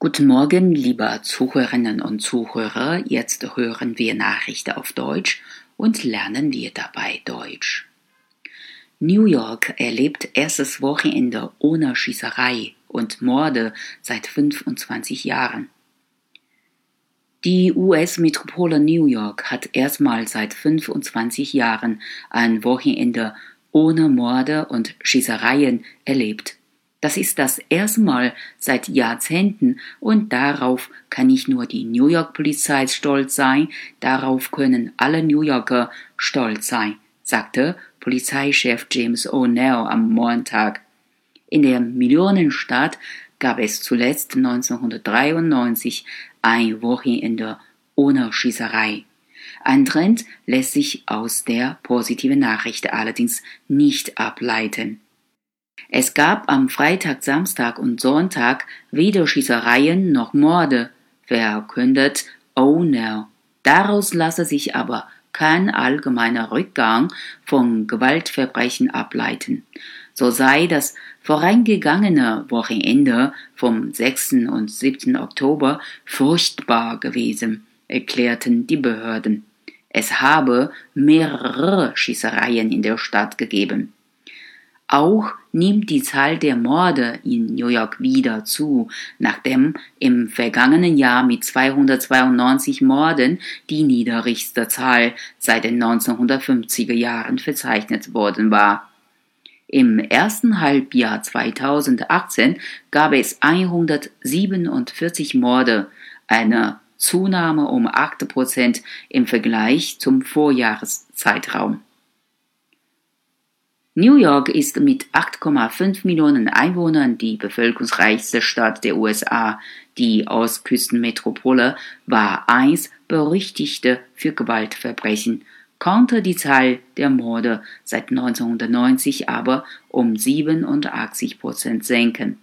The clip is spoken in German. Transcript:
Guten Morgen, liebe Zuhörerinnen und Zuhörer. Jetzt hören wir Nachrichten auf Deutsch und lernen wir dabei Deutsch. New York erlebt erstes Wochenende ohne Schießerei und Morde seit 25 Jahren. Die US-Metropole New York hat erstmals seit 25 Jahren ein Wochenende ohne Morde und Schießereien erlebt. Das ist das erste Mal seit Jahrzehnten und darauf kann nicht nur die New York Polizei stolz sein, darauf können alle New Yorker stolz sein, sagte Polizeichef James O'Neill am Montag. In der Millionenstadt gab es zuletzt 1993 ein Wochenende ohne Schießerei. Ein Trend lässt sich aus der positiven Nachricht allerdings nicht ableiten. Es gab am Freitag, Samstag und Sonntag weder Schießereien noch Morde, verkündet O'Neill. Daraus lasse sich aber kein allgemeiner Rückgang von Gewaltverbrechen ableiten. So sei das vorangegangene Wochenende vom 6. und 7. Oktober furchtbar gewesen, erklärten die Behörden. Es habe mehrere Schießereien in der Stadt gegeben. Auch nimmt die Zahl der Morde in New York wieder zu, nachdem im vergangenen Jahr mit 292 Morden die niedrigste Zahl seit den 1950er Jahren verzeichnet worden war. Im ersten Halbjahr 2018 gab es 147 Morde, eine Zunahme um 8 Prozent im Vergleich zum Vorjahreszeitraum. New York ist mit 8,5 Millionen Einwohnern die bevölkerungsreichste Stadt der USA. Die Ostküstenmetropole war einst berüchtigte für Gewaltverbrechen, konnte die Zahl der Morde seit 1990 aber um 87 Prozent senken.